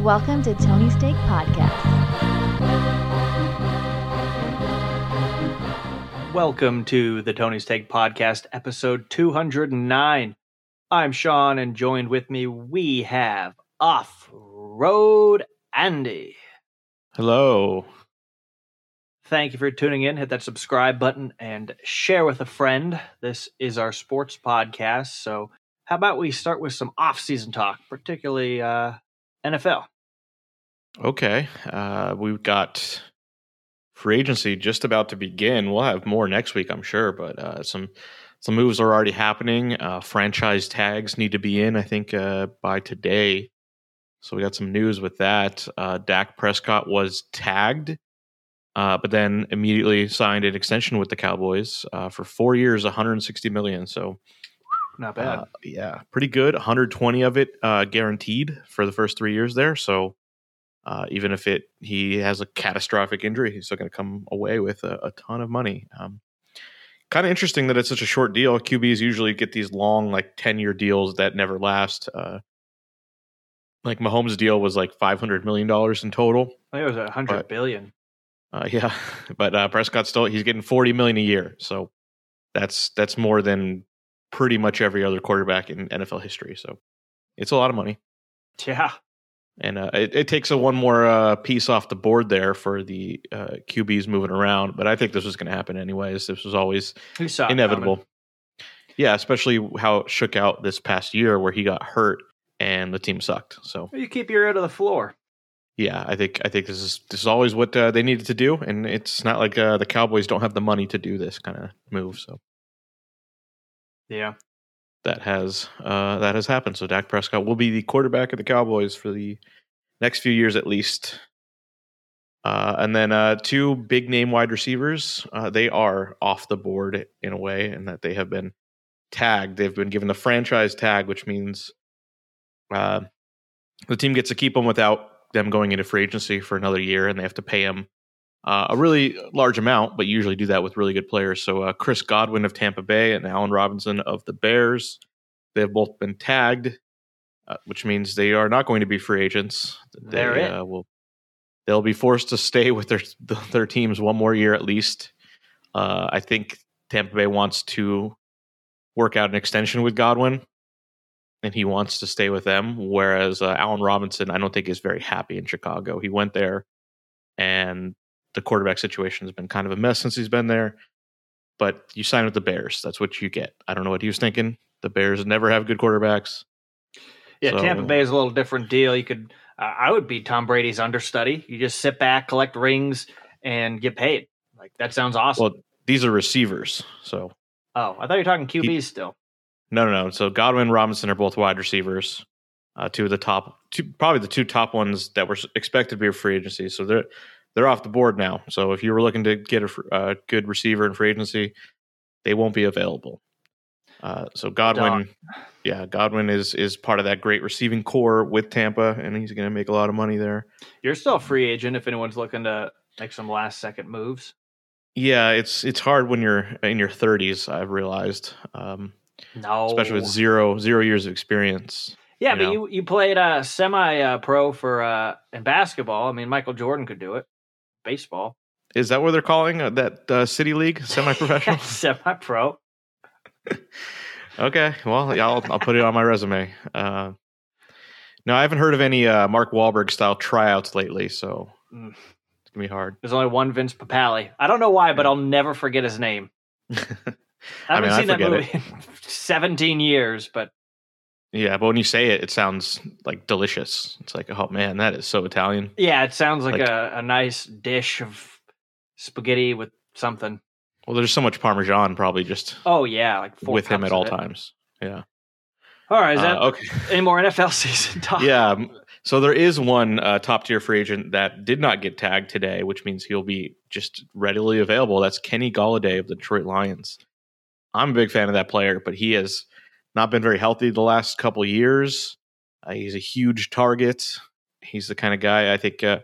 Welcome to Tony Steak Podcast. Welcome to the Tony's Steak Podcast, episode 209. I'm Sean, and joined with me, we have Off Road Andy. Hello. Thank you for tuning in. Hit that subscribe button and share with a friend. This is our sports podcast. So, how about we start with some off season talk, particularly uh, NFL? Okay. Uh, we've got free agency just about to begin. We'll have more next week, I'm sure, but uh, some some moves are already happening. Uh, franchise tags need to be in, I think, uh, by today. So we got some news with that. Uh, Dak Prescott was tagged, uh, but then immediately signed an extension with the Cowboys uh, for four years, 160 million. So Not bad. uh, yeah, pretty good. 120 of it uh, guaranteed for the first three years there. So uh, even if it he has a catastrophic injury, he's still going to come away with a, a ton of money. Um, kind of interesting that it's such a short deal. QBs usually get these long, like 10 year deals that never last. Uh, like Mahomes' deal was like 500 million dollars in total. I think it was a hundred billion. Uh, yeah, but uh, Prescott still he's getting 40 million a year. So that's that's more than pretty much every other quarterback in NFL history. So it's a lot of money. Yeah. And uh, it, it takes a one more uh, piece off the board there for the uh, QBs moving around. But I think this was going to happen anyways. This was always You saw it inevitable. coming. Yeah, especially how it shook out this past year where he got hurt and the team sucked. So You keep your ear to the floor. yeah, I think I think this is this is always what uh, they needed to do, and it's not like uh, the Cowboys don't have the money to do this kind of move. So Yeah. That has uh, that has happened. So Dak Prescott will be the quarterback of the Cowboys for the next few years at least. Uh, and then uh, two big name wide receivers, uh, they are off the board in a way, in that they have been tagged. They've been given the franchise tag, which means uh, the team gets to keep them without them going into free agency for another year, and they have to pay them uh, a really large amount, but usually do that with really good players. So uh, Chris Godwin of Tampa Bay and Allen Robinson of the Bears, they have both been tagged, uh, which means they are not going to be free agents. They uh, will they'll be forced to stay with their their teams one more year at least. Uh, I think Tampa Bay wants to work out an extension with Godwin, and he wants to stay with them. Whereas uh, Allen Robinson, I don't think is very happy in Chicago. He went there, and the quarterback situation has been kind of a mess since he's been there. But you sign with the Bears, that's what you get. I don't know what he was thinking. The Bears never have good quarterbacks. Yeah, So- Tampa Bay is a little different deal. You could, uh, I would be Tom Brady's understudy. You just sit back, collect rings, and get paid. Like that sounds awesome. Well, these are receivers, so oh, I thought you were talking QBs still. No, no, no. So Godwin and Robinson are both wide receivers. Uh, two of the top, two, probably the two top ones that were expected to be a free agency. So they're they're off the board now. So if you were looking to get a fr- uh, good receiver in free agency, they won't be available. Uh, so Godwin, yeah, Godwin is is part of that great receiving corps with Tampa, and he's going to make a lot of money there. You're still a free agent if anyone's looking to make some last second moves. Yeah, it's it's hard when you're in your 30s. I've realized, um, No, especially with zero zero years of experience. yeah, you but know. you you played uh, semi uh, pro for uh, in basketball. I mean, Michael Jordan could do it. Baseball, Is that what they're calling uh, that uh, city league, semi-professional? semi pro. okay, well, yeah, I'll, I'll put it on my resume. Uh, no, I haven't heard of any uh, Mark Wahlberg style tryouts lately, so Mm. it's gonna be hard. There's only one Vince Papale. I don't know why, but I'll never forget his name. I I haven't mean, I seen that forget movie in 17 years, but yeah, but when you say it, it sounds like delicious. It's like, oh man, that is so Italian. yeah, it sounds like, Like- a, a nice dish of spaghetti with something. Well, there's so much Parmesan probably just Oh yeah, like four with him at all it. times. Yeah. All right, is that Uh, okay. any more NFL season talk? yeah. um, So there is one uh, top tier free agent that did not get tagged today, which means he'll be just readily available. That's Kenny Golladay of the Detroit Lions. I'm a big fan of that player, but he has not been very healthy the last couple years. Uh, he's a huge target. He's the kind of guy I think uh,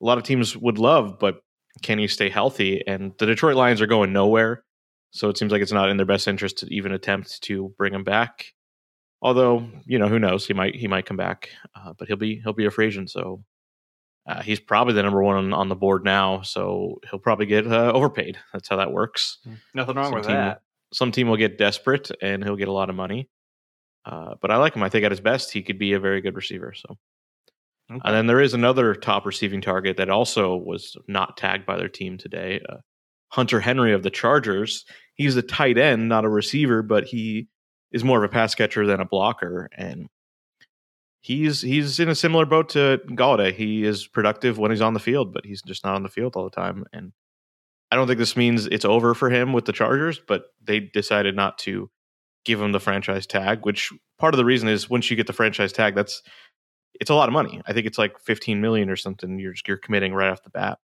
a lot of teams would love, but can he stay healthy? And the Detroit Lions are going nowhere. So it seems like it's not in their best interest to even attempt to bring him back. Although you know who knows, he might he might come back, uh, but he'll be he'll be a free agent, so uh, he's probably the number one on, on, the board now. So he'll probably get uh, overpaid. That's how that works. Nothing wrong with team, that. Some team will get desperate and he'll get a lot of money. Uh, but I like him. I think at his best, he could be a very good receiver. So, Okay. and then there is another top receiving target that also was not tagged by their team today. Uh, Hunter Henry of the Chargers. He's a tight end, not a receiver, but he is more of a pass catcher than a blocker, and he's he's in a similar boat to Golladay. He is productive when he's on the field, but he's just not on the field all the time. And I don't think this means it's over for him with the Chargers, but they decided not to give him the franchise tag. Which part of the reason is once you get the franchise tag, that's it's a lot of money. I think it's like 15 million or something. You're you're committing right off the bat.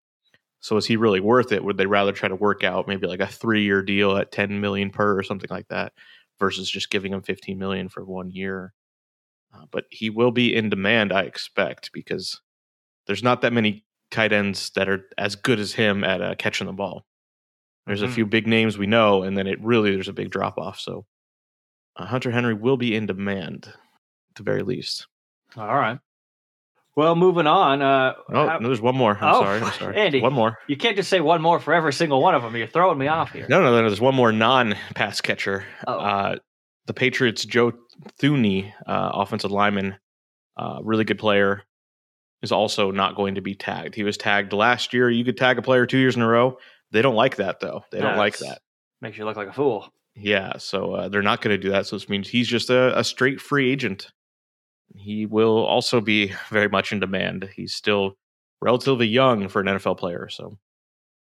So is he really worth it? Would they rather try to work out maybe like a three year deal at 10 million per or something like that versus just giving him 15 million for one year? Uh, but he will be in demand, I expect, because there's not that many tight ends that are as good as him at uh, catching the ball. There's Mhm. a few big names we know, and then it really there's a big drop off. So uh, Hunter Henry will be in demand, at the very least. All right. Well, moving on. Uh, Oh, how- no, there's one more. I'm Oh, sorry. I'm sorry. Andy. One more. you can't just say one more for every single one of them. You're throwing me off here. No, no, no. There's one more non-pass catcher. Oh. Uh, the Patriots' Joe Thuney, uh, offensive lineman, uh, really good player, is also not going to be tagged. He was tagged last year. You could tag a player two years in a row. They don't like that though. They don't like that. Makes you look like a fool. Yeah, so uh, they're not going to do that. So this means he's just a, a straight free agent. He will also be very much in demand. He's still relatively young for an NFL player, so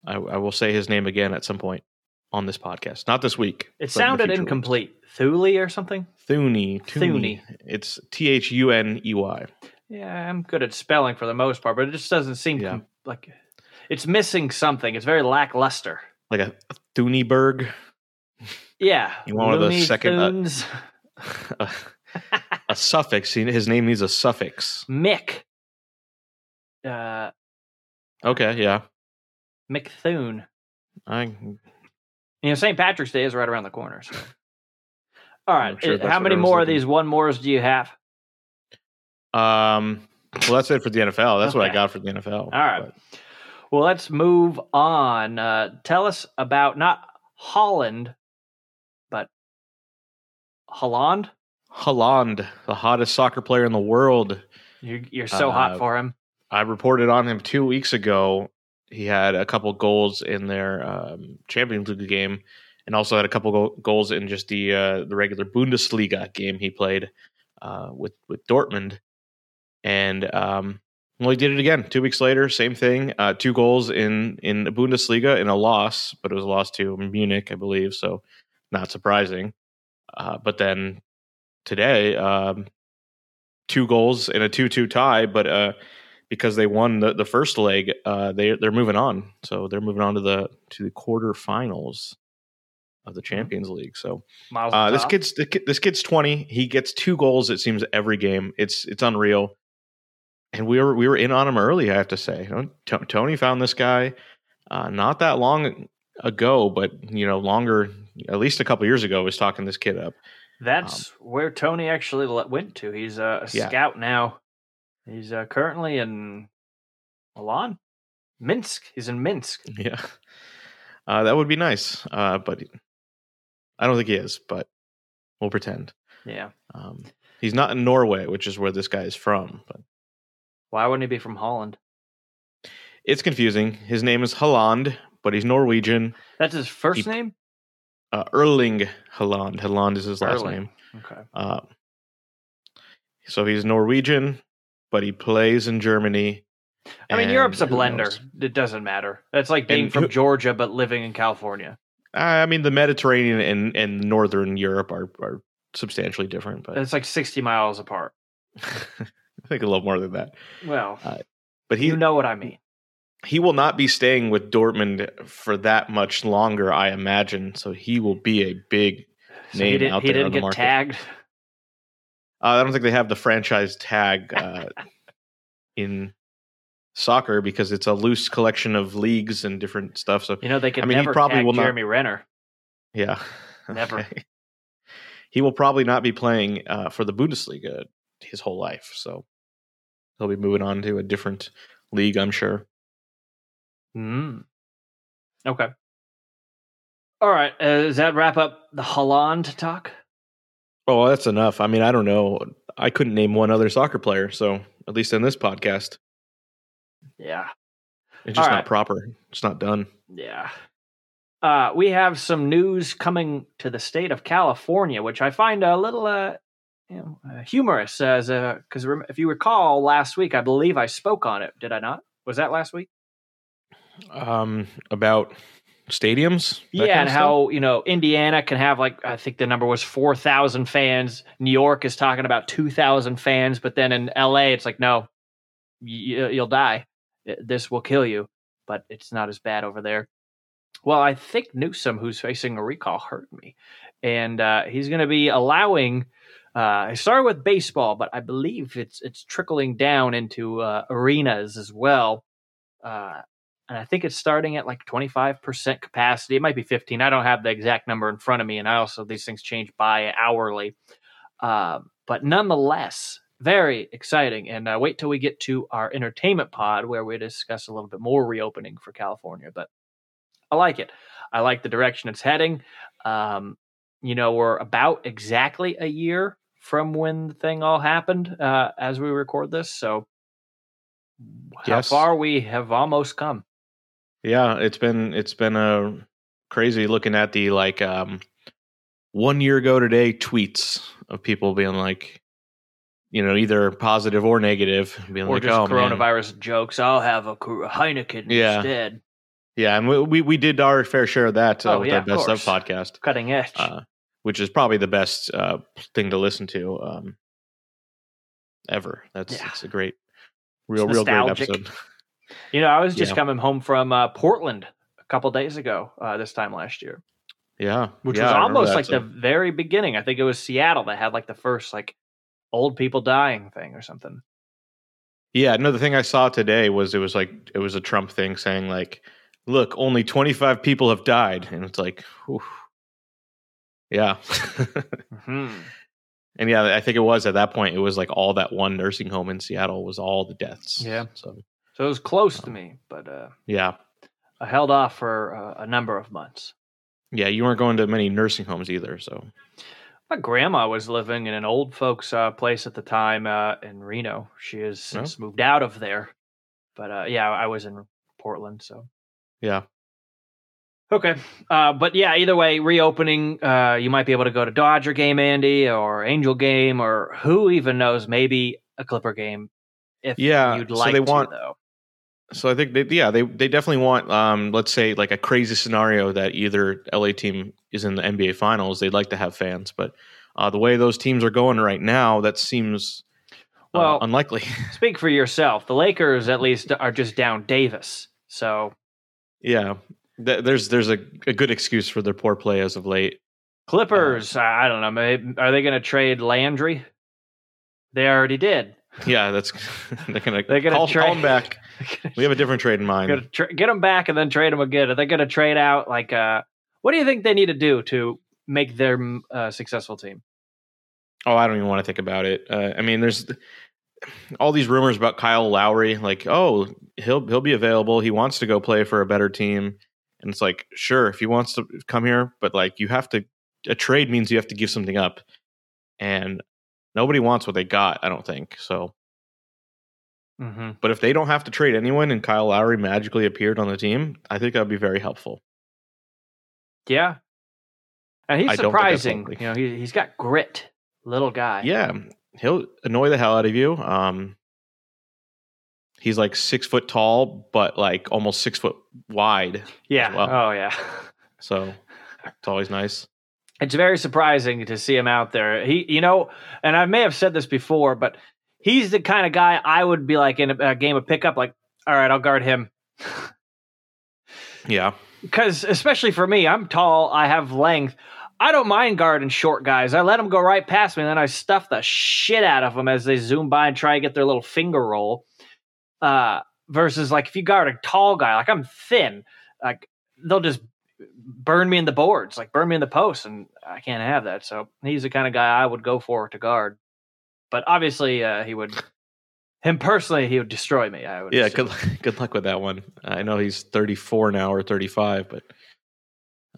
I, I will say his name again at some point on this podcast. Not this week. It sounded weeks. incomplete. Thule or something? Thuney. Thuney. It's T H U N E Y. Yeah, I'm good at spelling for the most part, but it just doesn't seem Yeah. com- like it's missing something. It's very lackluster. Like a Thuniberg. Yeah. You want one of those second, uh, a, a suffix. He- His name needs a suffix. Mick. Uh, Okay, yeah. Mick Thune. I You know, St. Patrick's Day is right around the corner. So. All right. Sure uh, How many more of these one mores do you have? Um, well, that's it for the NFL. That's what I got for the NFL. All right. But Well, let's move on. Uh, tell us about not Holland, but Haaland. Haaland, the hottest soccer player in the world. You're, you're so hot Uh, for him. I reported on him two weeks ago. He had a couple goals in their um, Champions League game, and also had a couple go- goals in just the uh, the regular Bundesliga game he played uh, with with Dortmund. And um, well, he did it again two weeks later. Same thing. Uh, two goals in in the Bundesliga in a loss, but it was a loss to Munich, I believe. So not surprising. Uh, but then today, um, two goals in a two-two tie, but uh, because they won the, the first leg, uh, they they're moving on. So they're moving on to the to the quarterfinals of the Champions League. So uh, this kid's this kid's twenty. He gets two goals. It seems every game. It's it's unreal. And we were we were in on him early. I have to say, Tony found this guy uh, not that long ago, but you know longer, at least a couple years ago. Was talking this kid up. That's where Tony actually le- went to. He's a, a Yeah. scout now. He's uh, currently in Milan, Minsk. He's in Minsk. Yeah, uh, that would be nice. Uh, but I don't think he is. But we'll pretend. Yeah. Um, he's not in Norway, which is where this guy is from. But Why wouldn't he be from Holland? it's confusing. His name is Haaland, but he's Norwegian. That's his first He- name. Uh, Erling Haaland. Haaland is his last Erling. name. Okay. Uh, so he's Norwegian, but he plays in Germany. I mean, Europe's a blender. knows? It doesn't matter. That's like being And from who- Georgia but living in California. I mean, the Mediterranean and, and Northern Europe are, are substantially different, but It's like 60 miles apart. Think a little more than that. Well, But he you know what I mean. he will not be staying with Dortmund for that much longer, I imagine. So he will be a big. So Name he, did, out he there didn't on the get market. tagged. Uh, I don't think they have the franchise tag uh, in soccer because it's a loose collection of leagues and different stuff. So You know, they could I mean, he probably will not- Jeremy Renner. yeah, Never. Okay. he will probably not be playing uh, for the Bundesliga his whole life. So he'll be moving on to a different league, I'm sure. Mm. Okay. All right. Uh, does that wrap up the Haaland talk? Oh, that's enough. I mean, I don't know. I couldn't name one other soccer player, so at least in this podcast, Yeah. it's just All not proper. It's not done. Yeah. Uh, we have some news coming to the state of California, which I find a little uh, you know, uh, humorous. As because rem- if you recall, last week I believe I spoke on it. Did I not? Was that last week? Um, about stadiums. yeah, and how you know Indiana can have like I think the number was four thousand fans. New York is talking about two thousand fans, but then in L.A. it's like no, you, you'll die. This will kill you. But it's not as bad over there. Well, I think Newsom, who's facing a recall, hurt me, and uh, he's going to be allowing. Uh, I started with baseball, but I believe it's it's trickling down into uh, arenas as well. Uh, and I think it's starting at like 25% capacity. It might be 15. I don't have the exact number in front of me, and I also these things change by hourly. Um, but nonetheless, very exciting. And uh, wait till we get to our entertainment pod where we discuss a little bit more reopening for California. But I like it. I like the direction it's heading. Um, you know, we're about exactly a year from when the thing all happened uh, as we record this. So, how Yes. far we have almost come. Yeah, it's been it's been a crazy looking at the like um one year ago today tweets of people being like, you know, either positive or negative, being or like, just oh man, coronavirus jokes. I'll have a Heineken Yeah. instead. yeah, and we, we we did our fair share of that uh, Oh, with yeah, our best of podcast, Cutting edge. uh, which is probably the best uh, thing to listen to um, ever. That's Yeah. it's a great, real real great episode. you know, I was just yeah. coming home from uh, Portland a couple days ago. Uh, this time last year, Yeah, which yeah, was almost like so- the very beginning. I think it was Seattle that had like the first like old people dying thing or something. Yeah, no, the thing I saw today was it was like it was a Trump thing saying like, look, only 25 people have died. And it's like, whew. Yeah. hmm and yeah, I think it was at that point, it was like all that one nursing home in Seattle was all the deaths. Yeah. So, So it was close to me, but uh, yeah. I held off for uh, a number of months. Yeah, you weren't going to many nursing homes either. So, My grandma was living in an old folks' uh, place at the time uh, in Reno. She has since moved out of there, but uh, yeah, I was in Portland. So yeah. Okay, uh, but yeah, either way, reopening, uh, you might be able to go to Dodger game, Andy, or Angel game, or who even knows, maybe a Clipper game. If Yeah, you'd so they to, want- though. So I think they, yeah, they they definitely want um let's say like a crazy scenario that either LA team is in the NBA finals, they'd like to have fans, but uh, the way those teams are going right now, that seems uh, Well- unlikely. Speak for yourself. The Lakers, at least, are just down Davis. So yeah, Th- there's there's a, a good excuse for their poor play as of late. Clippers, I I don't know. Maybe, are they going to trade Landry? They already did. Yeah, that's they're gonna They're gonna call, call him back. We have a different trade in mind. Tra- get them back and then trade them again. Are they going to trade out like uh what do you think they need to do to make their uh, successful team? Oh, I don't even want to think about it. Uh, I mean, there's all these rumors about Kyle Lowry. Like, oh, he'll he'll be available. He wants to go play for a better team, and it's like, sure, if he wants to come here, but like, you have to. A trade means you have to give something up, and nobody wants what they got. I don't think so. Mm-hmm. But if they don't have to trade anyone, and Kyle Lowry magically appeared on the team, I think that'd be very helpful. Yeah, and he's I don't think that's surprising. You know, he he's got grit, little guy. Yeah, he'll annoy the hell out of you. Um, he's like six foot tall, but like almost six foot wide. yeah. well. Oh yeah. So it's always nice. It's very surprising to see him out there. He, you know, and I may have said this before, but he's the kind of guy I would be like in a, a game of pickup, like, all right, I'll guard him. Yeah, Because especially for me, I'm tall, I have length. I don't mind guarding short guys. I let them go right past me, and then I stuff the shit out of them as they zoom by and try to get their little finger roll. Uh, versus like if you guard a tall guy, like I'm thin, like they'll just burn me in the boards, like burn me in the post, and I can't have that. So he's the kind of guy I would go for to guard. But obviously, uh, he would him personally, he would destroy me. I would. Yeah, assume. good good luck with that one. I know he's 34 now or 35, but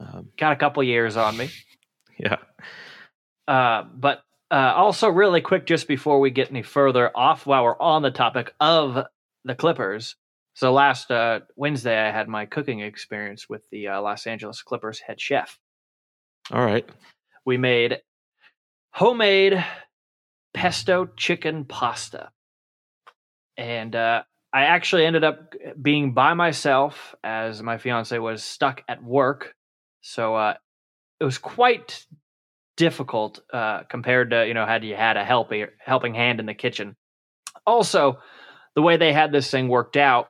um, got a couple years on me. yeah. Uh, but uh, also, really quick, just before we get any further off, while we're on the topic of the Clippers. So last uh, Wednesday, I had my cooking experience with the uh, Los Angeles Clippers head chef. All right. We made homemade pesto chicken pasta. And uh, I actually ended up being by myself as my fiance was stuck at work. So uh, it was quite difficult uh, compared to, you know, had you had a helping, helping hand in the kitchen. Also, the way they had this thing worked out,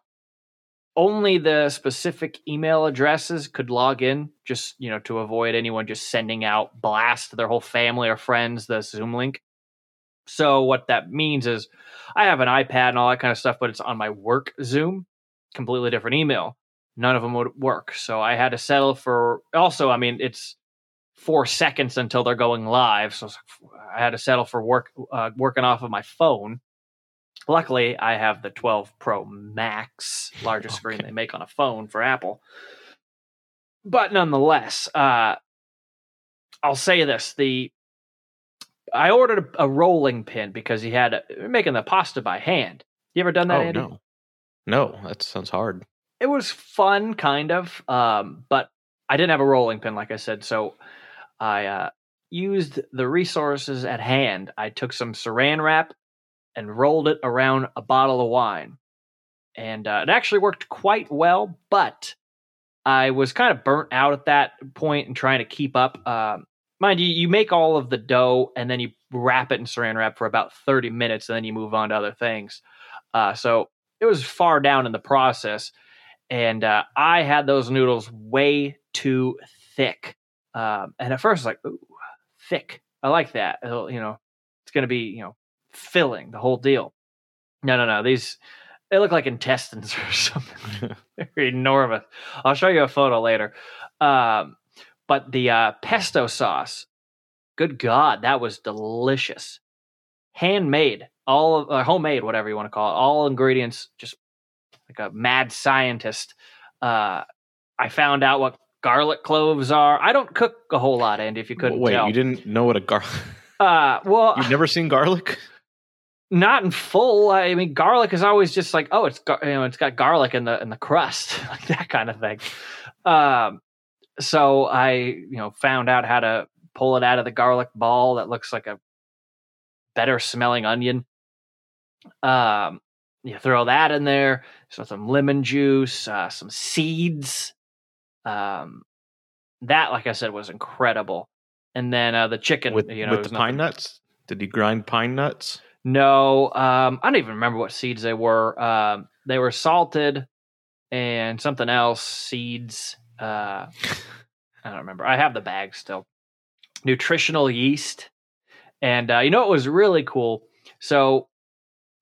only the specific email addresses could log in just you know to avoid anyone just sending out blast to their whole family or friends the zoom link. So what that means is i have an ipad and all that kind of stuff but it's on my work zoom completely different email. None of them would work. So i had to settle for also i mean it's four seconds until they're going live so i had to settle for work uh, working off of my phone Luckily, I have the 12 Pro Max, largest okay. screen they make on a phone for Apple. But nonetheless, uh, I'll say this: the I ordered a, a rolling pin because he had a, making the pasta by hand. You ever done that, oh, Andy? No, no, that sounds hard. It was fun, kind of, um, but I didn't have a rolling pin, like I said, so I uh, used the resources at hand. I took some Saran wrap and rolled it around a bottle of wine. And uh, it actually worked quite well, but I was kind of burnt out at that point and trying to keep up. Um, mind you, you make all of the dough and then you wrap it in saran wrap for about 30 minutes and then you move on to other things. Uh, so it was far down in the process. And uh, I had those noodles way too thick. Um, and at first, I was like, ooh, thick. I like that. It'll, you know, it's going to be, you know, filling, the whole deal. No, no, no. These they look like intestines or something. They're enormous. I'll show you a photo later. Um, but the uh, pesto sauce, good God, that was delicious. Handmade, all of, uh, homemade, whatever you want to call it. All ingredients, just like a mad scientist. Uh, I found out what garlic cloves are. I don't cook a whole lot, Andy. If you couldn't wait, tell. you didn't know what a garlic. Uh, well, you've never seen garlic not in full. I mean, garlic is always just like, oh, it's you know, it's got garlic in the in the crust, like that kind of thing. Um, so I, you know, found out how to pull it out of the garlic ball that looks like a better smelling onion. Um, you throw that in there, so some lemon juice, uh, some seeds. Um, that, like I said, was incredible. And then uh, the chicken, with, you know, with the pine nuts. Did he grind pine nuts? No, um, I don't even remember what seeds they were. Um, they were salted and something else seeds. Uh, I don't remember. I have the bag still. Nutritional yeast, and uh, you know it was really cool. So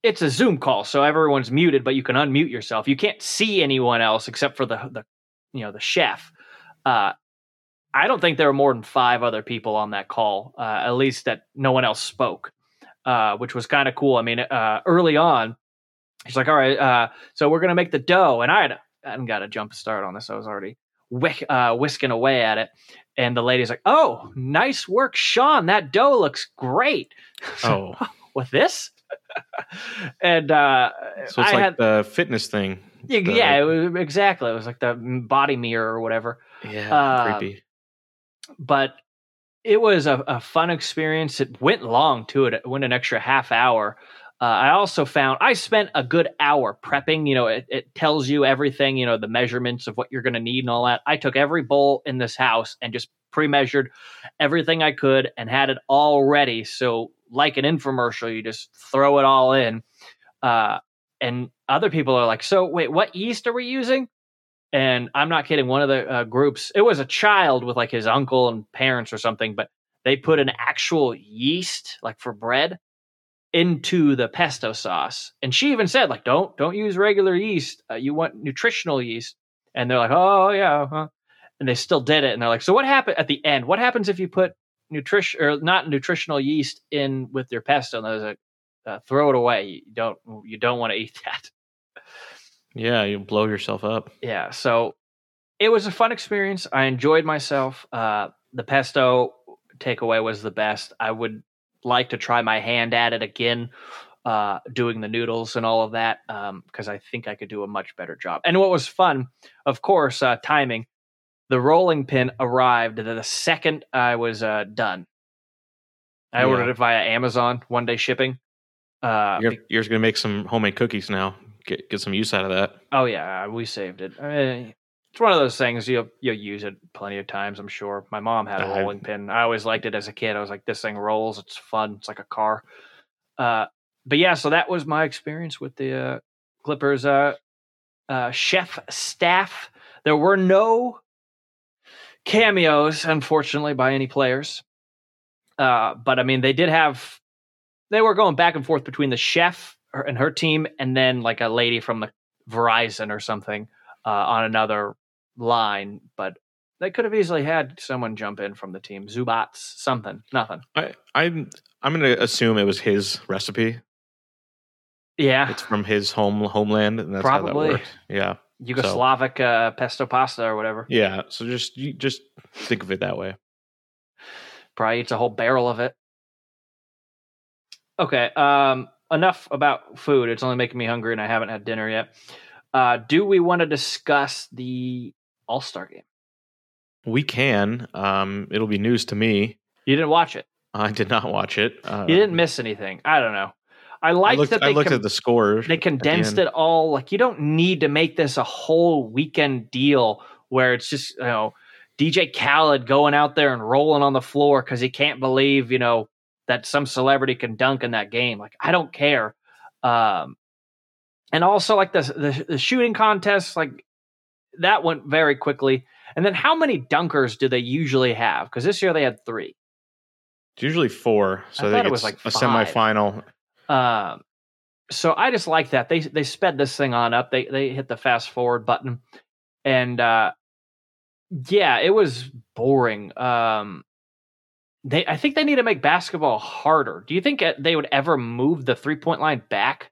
it's a Zoom call, so everyone's muted, but you can unmute yourself. You can't see anyone else except for the the you know the chef. Uh, I don't think there were more than five other people on that call, uh, at least that no one else spoke uh, which was kind of cool. I mean, uh, early on, he's like, "All right, uh, so we're gonna make the dough," and I had I hadn't got a jump start on this. I was already whisk, uh, whisking away at it, and the lady's like, "Oh, nice work, Sean. That dough looks great." Oh, with this, and uh, so it's I like had, the fitness thing. Yeah, the, yeah, it was, exactly. It was like the body mirror or whatever. Yeah, Uh, creepy. but it was a, a fun experience. It went long too. It went an extra half hour. Uh, I also found I spent a good hour prepping. You know, it, it tells you everything. You know, the measurements of what you're going to need and all that. I took every bowl in this house and just pre-measured everything I could and had it all ready. So, like an infomercial, you just throw it all in. Uh, and other people are like, "So, wait, what yeast are we using?" And I'm not kidding. One of the uh, groups, it was a child with like his uncle and parents or something, but they put an actual yeast, like for bread, into the pesto sauce. And she even said, like, don't don't use regular yeast. Uh, you want nutritional yeast. And they're like, oh yeah, huh? and they still did it. And they're like, so what happened at the end? What happens if you put nutrition or not nutritional yeast in with your pesto? And there's a uh, throw it away. You don't you don't want to eat that. Yeah, you blow yourself up. Yeah, so it was a fun experience. I enjoyed myself. Uh, the pesto takeaway was the best. I would like to try my hand at it again, uh, doing the noodles and all of that, because um, I think I could do a much better job. And what was fun, of course, uh, timing. The rolling pin arrived the second I was uh, done. I Yeah. ordered it via Amazon, one day shipping. Uh, You're, you're going to make some homemade cookies now. Get get some use out of that. Oh yeah, we saved it. I mean, it's one of those things you'll you'll use it plenty of times. I'm sure. My mom had a rolling pin. I always liked it as a kid. I was like, this thing rolls. It's fun. It's like a car. Uh, but yeah, so that was my experience with the uh, Clippers uh, uh, chef staff. There were no cameos, unfortunately, by any players. Uh, but I mean, they did have. They were going back and forth between the chef her- and her team, and then like a lady from the Verizon or something uh, on another line. But they could have easily had someone jump in from the team. Zubac, something, nothing. I I'm I'm going to assume it was his recipe. Yeah, It's from his home homeland, and that's how that worked. Yeah, Yugoslavic uh, pesto pasta or whatever. yeah. So just just think of it that way. Probably eats a whole barrel of it. Okay, um, enough about food. It's only making me hungry, and I haven't had dinner yet. Uh, do we want to discuss the All Star game? We can. Um, it'll be news to me. You didn't watch it. I did not watch it. Uh, You didn't miss anything. I don't know. I I like looked, that I looked com- at the score. they condensed end. it all. Like you don't need to make this a whole weekend deal where it's just you know DJ Khaled going out there and rolling on the floor because he can't believe you know that some celebrity can dunk in that game. Like I don't care. Um, and also like the, the the shooting contests, like that went very quickly. And then how many dunkers do they usually have? Because this year they had three. It's usually four. So I I, thought think it was like a five. semifinal. Um, so I just like that they they sped this thing on up. They they hit the fast forward button, and uh, yeah, it was boring. Um, they I think they need to make basketball harder. Do you think uh, they would ever move the three point line back?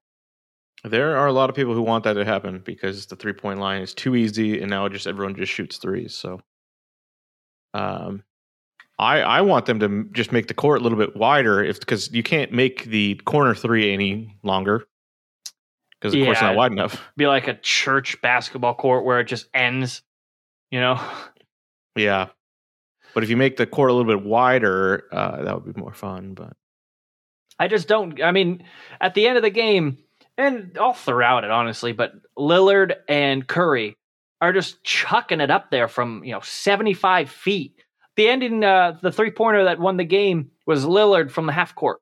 There are a lot of people who want that to happen because the three point line is too easy, and now just everyone just shoots threes. So, um, I I want them to just make the court a little bit wider, if because you can't make the corner three any longer because the court's Yeah. not wide enough. Be like a church basketball court where it just ends. You know, Yeah, but if you make the court a little bit wider, uh, that would be more fun. But I just don't. I mean, at the end of the game, and all throughout it, honestly, but Lillard and Curry are just chucking it up there from you know seventy five feet. The ending, uh, the three pointer that won the game was Lillard from the half court.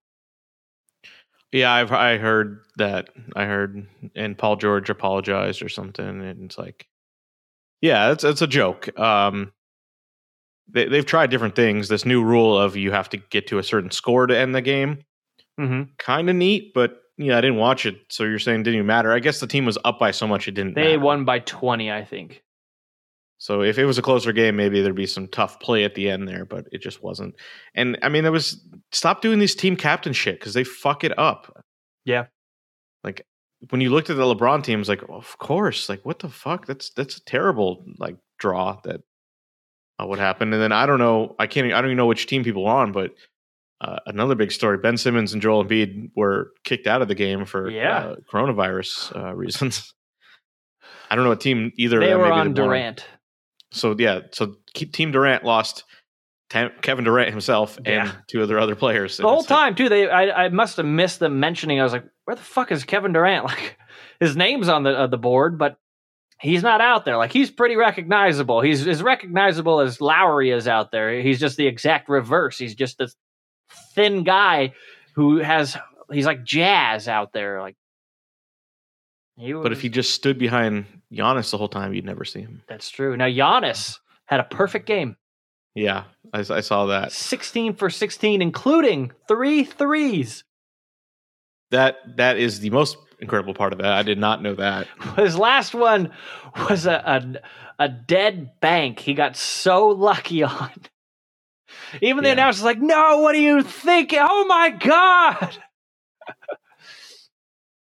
yeah, I've I heard that I heard, and Paul George apologized or something, and it's like, yeah, it's it's a joke. Um, they they've tried different things. This new rule of you have to get to a certain score to end the game, Mm-hmm. kind of neat, but yeah, I didn't watch it, so you're saying it didn't even matter. I guess the team was up by so much it didn't. They matter. won by twenty, I think. So if it was a closer game, maybe there'd be some tough play at the end there, but it just wasn't. And I mean, there was stop doing this team captain shit because they fuck it up. Yeah. Like when you looked at the LeBron team, it's like, of course, like what the fuck? That's that's a terrible like draw that uh, what happened. And then I don't know, I can't, I don't even know which team people are on, but uh, another big story: Ben Simmons and Joel Embiid were kicked out of the game for Yeah. uh, coronavirus uh, reasons. I don't know what team either. They of them, were on won. Durant. So yeah, so Team Durant lost Kevin Durant himself Yeah. and two other other players. The whole time too. They, I, I must have missed them mentioning. I was like, where the fuck is Kevin Durant? Like, his name's on the uh, the board, but he's not out there. Like, he's pretty recognizable. He's as recognizable as Lowry is out there. He's just the exact reverse. He's just this thin guy who has. He's like jazz out there. Like, he But if was- he just stood behind Giannis the whole time, you'd never see him. that's true. Now Giannis had a perfect game. Yeah, I, I saw that. 16 for 16, including three threes. That that is the most incredible part of that. I did not know that. His last one was a, a dead bank he got so lucky on. Even the Yeah. announcer's like, no, what are you thinking? Oh my God.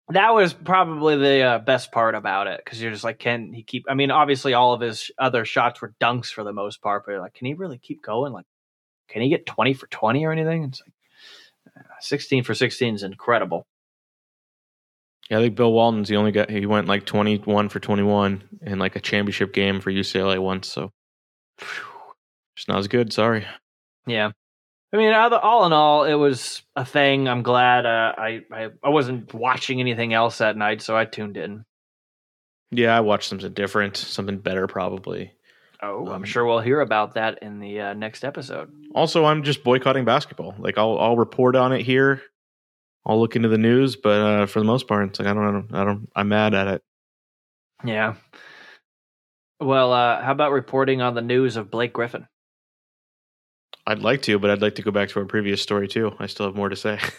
that was probably the uh, best part about it because you're just like, can he keep? I mean, obviously, all of his other shots were dunks for the most part, but you're like, can he really keep going? Like, can he get 20 for 20 or anything? It's like, uh, 16 for 16 is incredible. Yeah, I think Bill Walton's the only guy. He went like twenty-one for twenty-one in like a championship game for UCLA once. So just not as good. Sorry. Yeah. I mean, all in all, it was a thing. I'm glad uh, I, I I wasn't watching anything else that night, so I tuned in. Yeah, I watched something different, something better probably. Oh, I'm Um, sure we'll hear about that in the uh, next episode. Also, I'm just boycotting basketball. Like I'll I'll report on it here. I'll look into the news, but uh, for the most part, it's like I don't I don't, I don't I'm mad at it. Yeah. Well, uh, how about reporting on the news of Blake Griffin? I'd like to, but I'd like to go back to our previous story too. I still have more to say.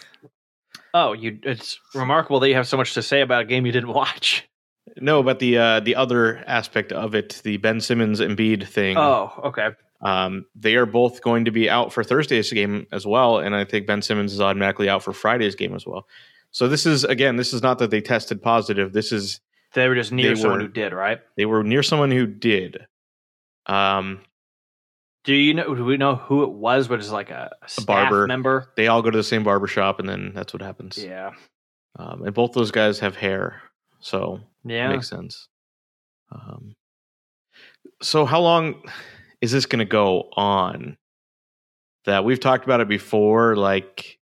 Oh, you! It's remarkable that you have so much to say about a game you didn't watch. no, but the uh, the other aspect of it, the Ben Simmons Embiid thing. Oh, okay. Um, they are both going to be out for Thursday's game as well, and I think Ben Simmons is automatically out for Friday's game as well. So this is again, this is not that they tested positive. This is They were just near someone were. who did, right? they were near someone who did. Um, Do you know? Do we know who it was? But it's like a, a staff barber. member. they all go to the same barber shop, and then that's what happens. Yeah. Um, and both those guys have hair, so Yeah. makes sense. Um, so how long is this going to go on? That we've talked about it before, like.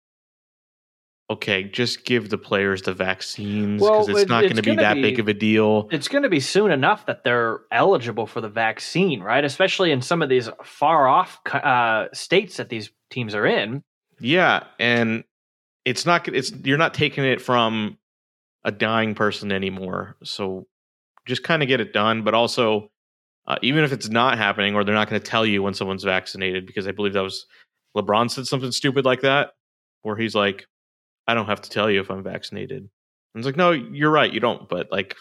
Okay, just give the players the vaccines Well, because it's it- not going to be that be- big of a deal. it's going to be soon enough that they're eligible for the vaccine, right? Especially in some of these far off uh, states that these teams are in. Yeah, and it's not it's you're not taking it from a dying person anymore. So just kind of get it done, but also uh, even if it's not happening or they're not going to tell you when someone's vaccinated because I believe that was LeBron said something stupid like that where he's like I don't have to tell you if I'm vaccinated. And it's like no, you're right, you don't, but like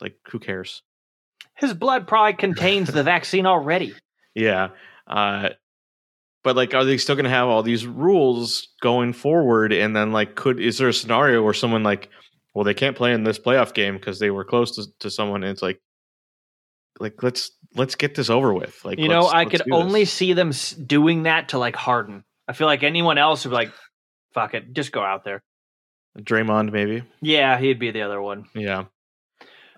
like who cares? His blood probably contains the vaccine already. Yeah. Uh, but like, are they still going to have all these rules going forward? And then, like, could is there a scenario where someone like, well, they can't play in this playoff game because they were close to, to someone? And it's like, like let's let's get this over with. Like, you know, I could this. only see them doing that to like Harden. I feel like anyone else would be like, "Fuck it, just go out there." Draymond maybe. Yeah, he'd be the other one. Yeah.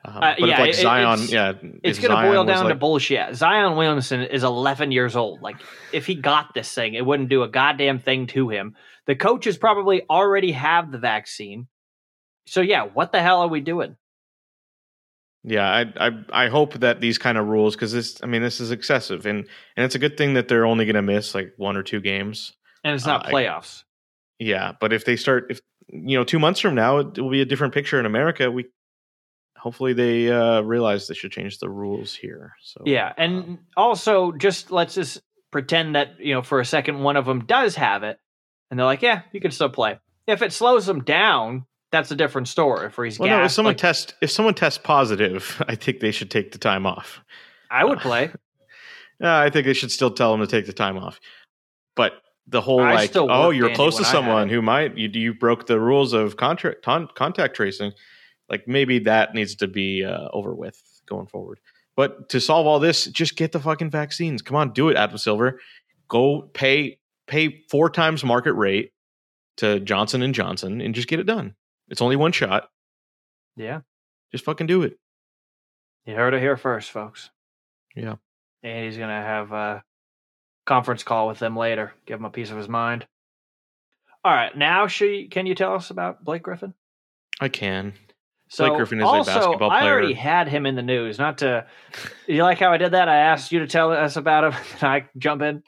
Um, Uh, but yeah, if like it- Zion, it's- yeah, It's going to boil down to like- bullshit. Zion Williamson is 11 years old. Like, if he got this thing, it wouldn't do a goddamn thing to him. The coaches probably already have the vaccine. So, yeah, what the hell are we doing? Yeah, I I I hope that these kind of rules because this I mean this is excessive and and it's a good thing that they're only going to miss like one or two games. And it's not Uh, I- playoffs. Yeah, but if they start, if you know, two months from now, it will be a different picture in America. We hopefully they uh, realize they should change the rules here. So Yeah, and um, also just let's just pretend that you know for a second one of them does have it, and they're like, yeah, you can still play. If it slows them down, that's a different story. If he's well, no, if someone like, test if someone tests positive, I think they should take the time off. I would play. Uh, I think they should still tell them to take the time off. But the whole I like, oh, you're close to when I had someone who might you you broke the rules of contract con- contact tracing. Like maybe that needs to be uh, over with going forward. But to solve all this, just get the fucking vaccines. Come on, do it, Adam Silver. Go pay pay four times market rate to Johnson and Johnson and just get it done. It's only one shot. Yeah, Just fucking do it. you heard it here first, folks. Yeah. and he's gonna have a conference call with them later. Give him a piece of his mind. All right, now she can you tell us about Blake Griffin? I can. So Blake Griffin is a also, basketball I already had him in the news. Not to you like how I did that? I asked you to tell us about him, and I jump in.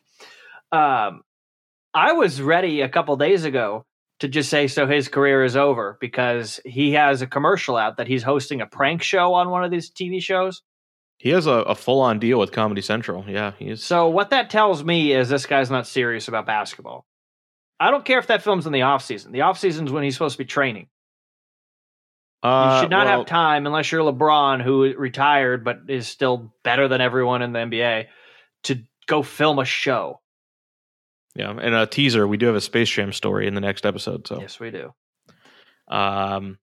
Um, I was ready a couple days ago to just say so his career is over because he has a commercial out that he's hosting a prank show on one of these TV shows. He has a, a full on deal with Comedy Central. Yeah, he is. So what that tells me is this guy's not serious about basketball. I don't care if that film's in the off season. The off season's when he's supposed to be training. Uh, You should not well, have time unless you're LeBron, who retired but is still better than everyone in the NBA, to go film a show. Yeah, and a teaser. We do have a Space Jam story in the next episode. So, Yes, we do. um,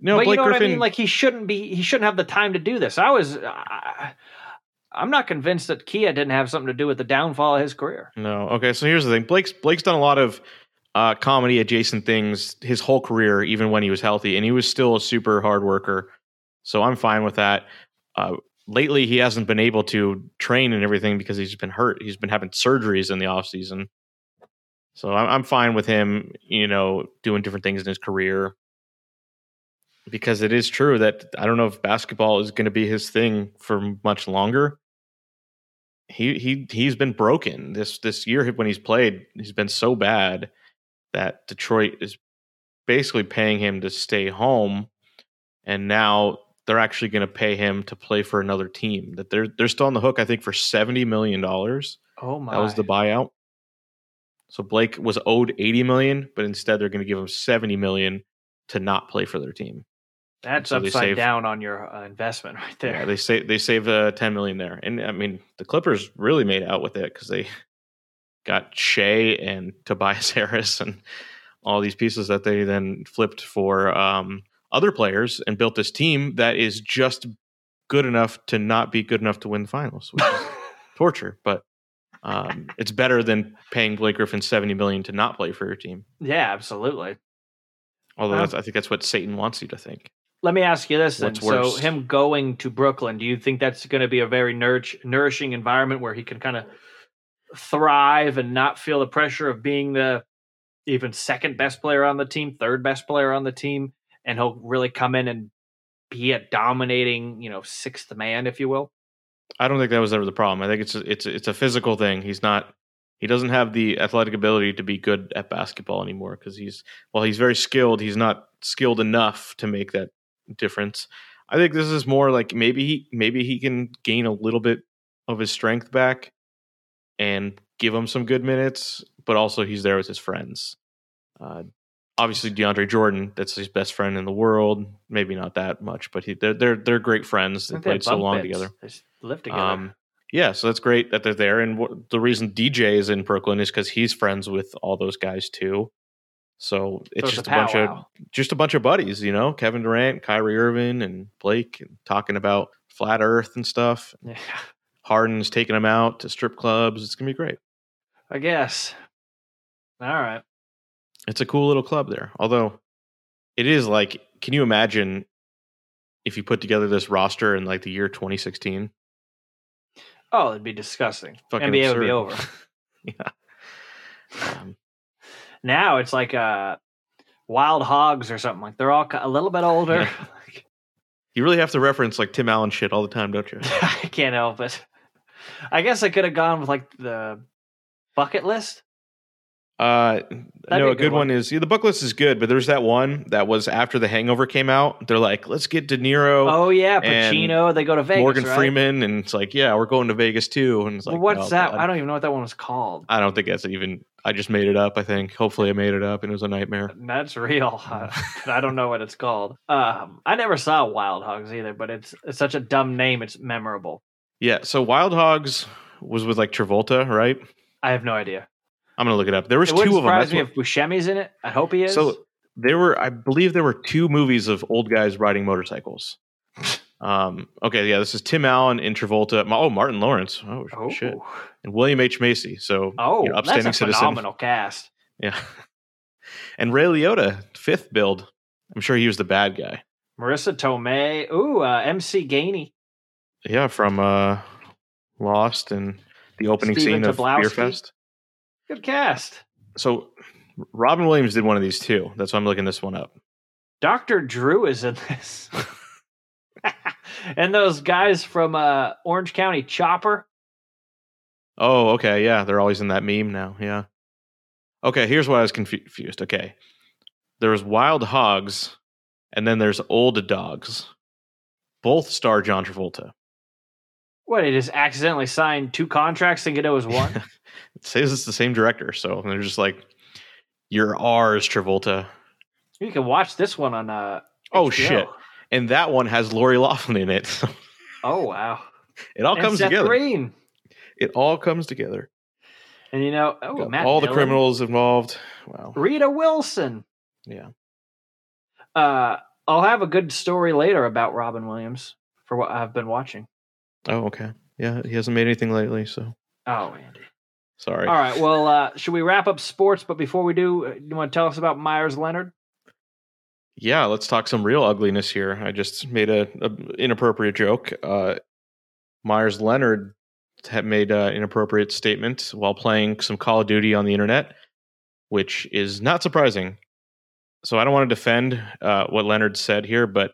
no, but Blake you know Griffin. what I mean? Like he shouldn't be. He shouldn't have the time to do this. I was. I, I'm not convinced that Kia didn't have something to do with the downfall of his career. no, okay. So here's the thing. Blake's Blake's done a lot of uh, comedy adjacent things his whole career, even when he was healthy, and he was still a super hard worker. So I'm fine with that. Uh, lately, he hasn't been able to train and everything because he's been hurt. He's been having surgeries in the off season. So I'm, fine with him, you know, doing different things in his career. Because it is true that I don't know if basketball is going to be his thing for much longer. He he he's been broken this this year when he's played. He's been so bad that Detroit is basically paying him to stay home, and now they're actually going to pay him to play for another team. That they're they're still on the hook, I think, for seventy million dollars. Oh my! That was the buyout. So Blake was owed 80 million, but instead they're going to give him 70 million to not play for their team. That's so upside save- down on your uh, investment right there. Yeah, they say they save uh, 10 million there. And I mean, the Clippers really made out with it cuz they got Shea and Tobias Harris and all these pieces that they then flipped for um, other players and built this team that is just good enough to not be good enough to win the finals, which is torture, but um, it's better than paying Blake Griffin 70 million to not play for your team. yeah, absolutely. Although Um, that's, I think that's what Satan wants you to think. Let me ask you this then. So him going to Brooklyn, do you think that's going to be a very nourish, nourishing environment where he can kind of thrive and not feel the pressure of being the even second best player on the team, third best player on the team, and he'll really come in and be a dominating, you know, sixth man, if you will? I don't think that was ever the problem. I think it's a, it's a, it's a physical thing. He's not he doesn't have the athletic ability to be good at basketball anymore because he's while he's very skilled, he's not skilled enough to make that difference. I think this is more like maybe he maybe he can gain a little bit of his strength back and give him some good minutes, but also he's there with his friends. Uh, obviously, DeAndre Jordan, that's his best friend in the world. Maybe not that much, but he, they're they're they're great friends. They played so long beds. together. They live together. Um, yeah, so that's great that they're there. And the reason DJ is in Brooklyn is because he's friends with all those guys too. So it's So just a, bunch of just a bunch of buddies, you know, Kevin Durant, Kyrie Irving, and Blake, and talking about flat Earth and stuff. Yeah, Harden's taking them out to strip clubs. It's gonna be great. I guess. All right. It's a cool little club there. Although it is like, can you imagine if you put together this roster in like the year 2016? Oh, it'd be disgusting. Fucking NBA would be over. yeah. Um, now it's like uh wild hogs or something like they're all a little bit older you really have to reference like Tim Allen shit all the time, don't you? i can't help it i guess i could have gone with like the bucket list Uh, be no, a a good good one. one is yeah, the book list is good, but there's that one that was after The Hangover came out. They're like, let's get De Niro, oh yeah pacino they go to vegas Morgan right? Freeman, and it's like, yeah, we're going to Vegas too. And it's like, well, what's oh, that God. i don't even know what that one was called I don't think that's even. I just made it up. I think. Hopefully, I made it up, and it was a nightmare. that's real i don't know what it's called um i never saw wild hogs either but it's it's such a dumb name it's memorable Yeah. So Wild Hogs was with like Travolta, right? i have no idea I'm gonna look it up. There was it two of them. surprise me what- if buscemi's in it i hope he is So there were, I believe, there were two movies of old guys riding motorcycles. Um, okay, yeah, this is Tim Allen and Travolta. Oh, Martin Lawrence. Oh, oh, shit. And William H Macy. So oh you know, that's a citizen. phenomenal cast Yeah. And Ray Liotta, fifth build. I'm sure he was the bad guy. Marisa Tomei. Ooh, uh, MC Gainey. Yeah, from uh Lost and the opening Steven scene of Beer Fest. Good cast. So Robin Williams did one of these too. That's why I'm looking this one up. Dr. Drew is in this. and those guys from uh, Orange County Chopper. Oh, okay. Yeah, they're always in that meme now. Yeah. Okay, here's why I was confused. Okay. There's Wild Hogs and then there's Old Dogs. Both star John Travolta. What, he just accidentally signed two contracts and thinking it was one? It says it's the same director, so they're just like, "Your R's, Travolta." you can watch this one on uh, Oh HBO. shit! And that one has Lori Loughlin in it. Oh wow! it all And comes Seth together. Green. It all comes together. And you know, oh, all the criminals involved. Wow. Rita Wilson. Yeah. Uh, I'll have a good story later about Robin Williams for what I've been watching. Oh, okay. Yeah, he hasn't made anything lately, so Oh, Andy. sorry. All right. Well, uh, should we wrap up sports? But before we do, uh, you want to tell us about Meyers Leonard? Yeah, let's talk some real ugliness here. I just made a, a inappropriate joke. Uh, Meyers Leonard had made uh, an inappropriate statement while playing some Call of Duty on the internet, which is not surprising. So I don't want to defend uh, what Leonard said here, but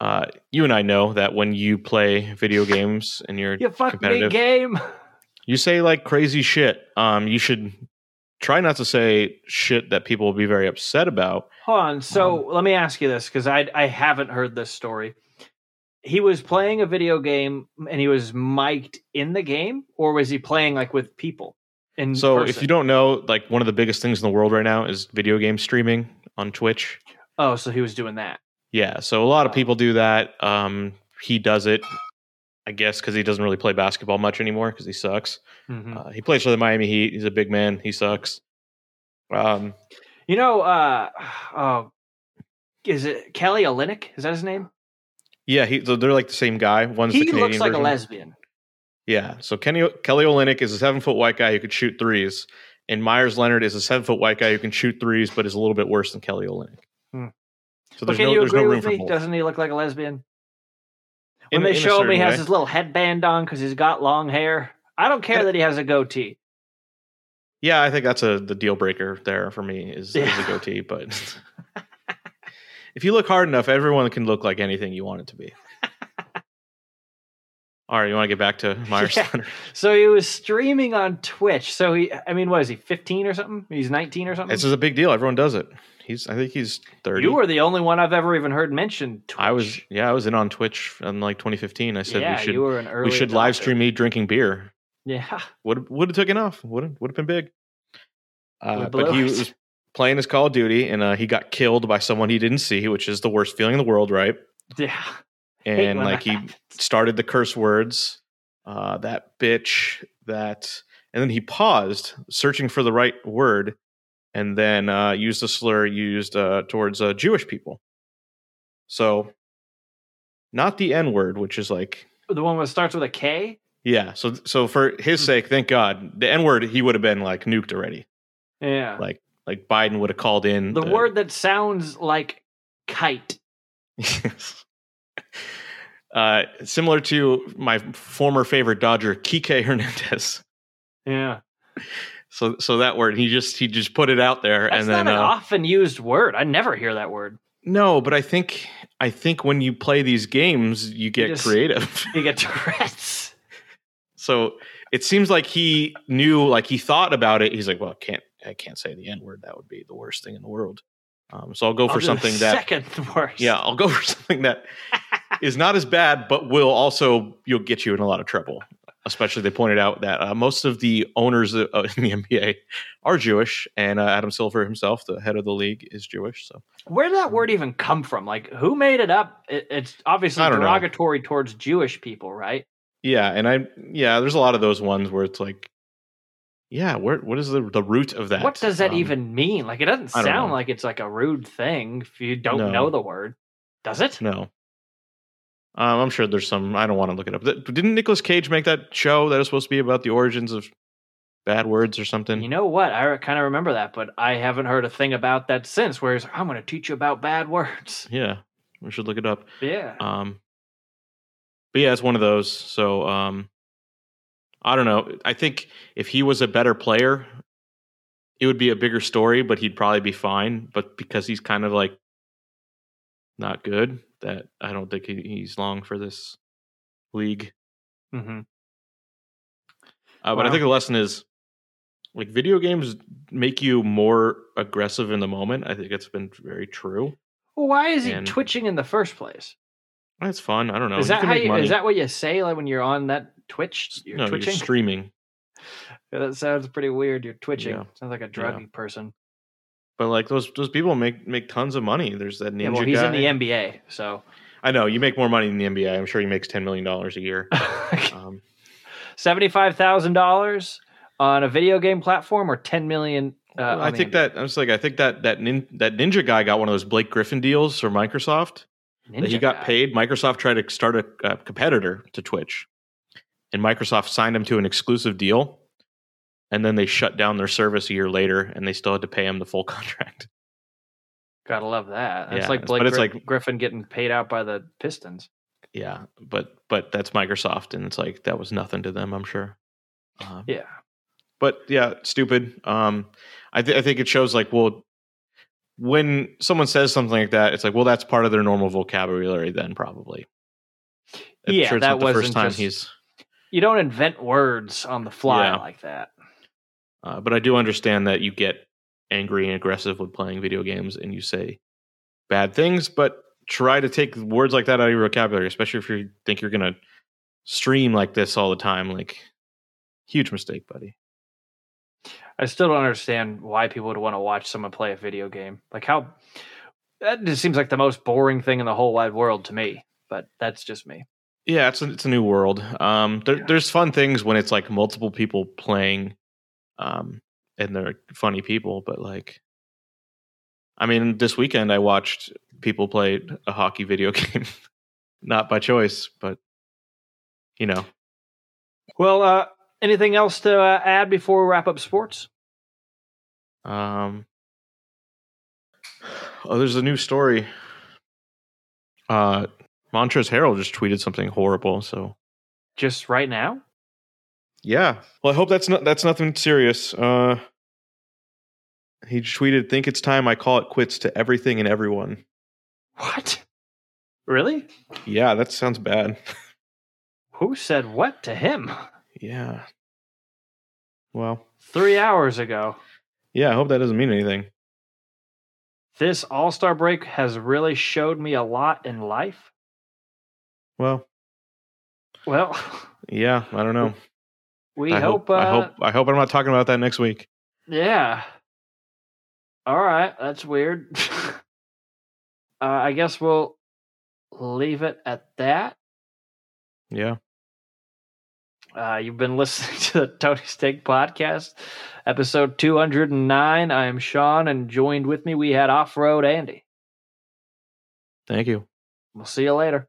uh, you and I know that when you play video games and you're You fuck me competitive, game. you say like crazy shit. Um, you should try not to say shit that people will be very upset about. Hold on. So Um, let me ask you this because I I haven't heard this story. He was playing a video game and he was mic'd in the game, or was he playing like with people? In So if you don't know, like one of the biggest things in the world right now is video game streaming on Twitch. oh, so he was doing that. Yeah, so a lot of people do that. Um, he does it, I guess, because he doesn't really play basketball much anymore because he sucks. Mhm. Uh, he plays for the Miami Heat. He's a big man. He sucks. Um, You know, uh, oh, is it Kelly Olynyk? Is that his name? yeah, he, so they're like the same guy. One's the He Canadian looks like version. a lesbian. Yeah, so Kenny Kelly Olynyk is a seven foot white guy who could shoot threes, and Meyers Leonard is a seven foot white guy who can shoot threes, but is a little bit worse than Kelly Olynyk. Hmm. So But can no you agree no room with me? Doesn't he look like a lesbian? When a- they in show him, he has way. his little headband on because he's got long hair. I don't care Yeah. that he has a goatee. Yeah, I think that's a the deal breaker there for me is, is a goatee. But if you look hard enough, everyone can look like anything you want it to be. All right, you want to get back to Meyers Yeah. So he was streaming on Twitch. So he, I mean, what is he, 15 or something? He's 19 or something? This is a big deal. Everyone does it. He's I think he's thirty. you were the only one I've ever even heard mention Twitch. I was yeah, I was in on Twitch in like 2015. I said yeah, we should you were an early we should live stream me drinking beer. Yeah. Would would have taken off. Would have would have been big. Uh, but he was playing his Call of Duty and uh, he got killed by someone he didn't see, which is the worst feeling in the world, right? Yeah. And like he happens. started the curse words, uh, that bitch, that, and then he paused, searching for the right word, and then uh, used a slur used uh, towards uh, Jewish people. So, not the N word, which is like The one that starts with a K? yeah. So so for his Hmm. sake, thank God, the N word he would have been like nuked already. Yeah. Like like Biden would have called in the word that sounds like kite. uh, similar to my former favorite Dodger, Kike Hernandez. Yeah. So so that word he just he just put it out there That's and then not an uh, often used word. I never hear that word. no, but I think I think when you play these games, you get just- creative. You get Tourette's. so it seems like he knew, like he thought about it. He's like, well, I can't I can't say the N word. That would be the worst thing in the world. Um, so I'll go I'll for something that second worst. yeah, I'll go for something that is not as bad, but will also you'll get you in a lot of trouble. Especially, they pointed out that uh, most of the owners uh, in the NBA are Jewish, and uh, Adam Silver himself, the head of the league, is Jewish. So Where did that word even come from? Like, who made it up? It, it's obviously don't know. derogatory towards Jewish people, right? yeah, and I yeah, there's a lot of those ones where it's like, yeah, where what is the the root of that? What does that Um, even mean? Like, it doesn't sound know. like it's like a rude thing if you don't No. know the word. Does it? No. Um, I'm sure there's some. I don't want to look it up. Didn't Nicolas Cage make that show that was supposed to be about the origins of bad words or something? You know what? I kind of remember that, but I haven't heard a thing about that since. Whereas I'm going to teach you about bad words. yeah, we should look it up. Yeah. Um, but yeah, it's one of those. So um, I don't know. I think if he was a better player, it would be a bigger story, but he'd probably be fine. But because he's kind of like not good, that I don't think he, he's long for this league. hmm Uh, but I think the lesson is like video games make you more aggressive in the moment. I think it's been very true. Well, why is he And- twitching in the first place? That's fun. I don't know. is that how you, money. is that what you say like when you're on that Twitch? You're no, twitching. you're streaming. Yeah, that sounds pretty weird. You're twitching. Yeah. Sounds like a druggy person. But like those those people make make tons of money. There's that ninja Yeah, well, he's guy. in the NBA, so I know you make more money than the NBA. I'm sure he makes ten million dollars a year. Um, seventy-five thousand dollars on a video game platform, or ten million. Uh, I think NBA? that I was like I think that that nin, that ninja guy got one of those Blake Griffin deals for Microsoft. that he got guy. paid. Microsoft tried to start a, a competitor to Twitch, and Microsoft signed him to an exclusive deal. And then they shut down their service a year later, and they still had to pay him the full contract. Gotta love that. That's Yeah, like but Blake it's Gri- like- Griffin getting paid out by the Pistons. Yeah, but but that's Microsoft, and it's like that was nothing to them. I'm sure. Um, Yeah. but yeah, stupid. Um, I, th- I think it shows like, well, when someone says something like that, it's like, well, that's part of their normal vocabulary. Then probably. I'm Yeah, sure it's that not the first time just- he's. You don't invent words on the fly Yeah. like that. Uh, but I do understand that you get angry and aggressive with playing video games, and you say bad things. But try to take words like that out of your vocabulary, especially if you think you're gonna stream like this all the time. Like, huge mistake, buddy. I still don't understand why people would want to watch someone play a video game. Like how that just seems like the most boring thing in the whole wide world to me. But that's just me. Yeah, it's a, it's a new world. Um, there, there's fun things when it's like multiple people playing, um, and they're funny people. But like, I mean, this weekend I watched people play a hockey video game, not by choice, but you know, Well, uh, anything else to uh, add before we wrap up sports? um, oh, there's a new story. Uh, Montrezl Harrell just tweeted something horrible. So Just right now? Yeah. Well, I hope that's not that's nothing serious. Uh he tweeted, "Think it's time I call it quits to everything and everyone." What? Really? Yeah, that sounds bad. Who said what to him? yeah. Well, Three hours ago. yeah, I hope that doesn't mean anything. This All Star break has really showed me a lot in life. Well, Well, yeah, I don't know. We I hope. hope, uh, I hope I hope I'm not talking about that next week. Yeah. All right, that's weird. uh, I guess we'll leave it at that. Yeah. Uh, you've been listening to the Tony Steak Podcast, episode 209. I am Sean, and joined with me, we had Off Road Andy. Thank you. We'll see you later.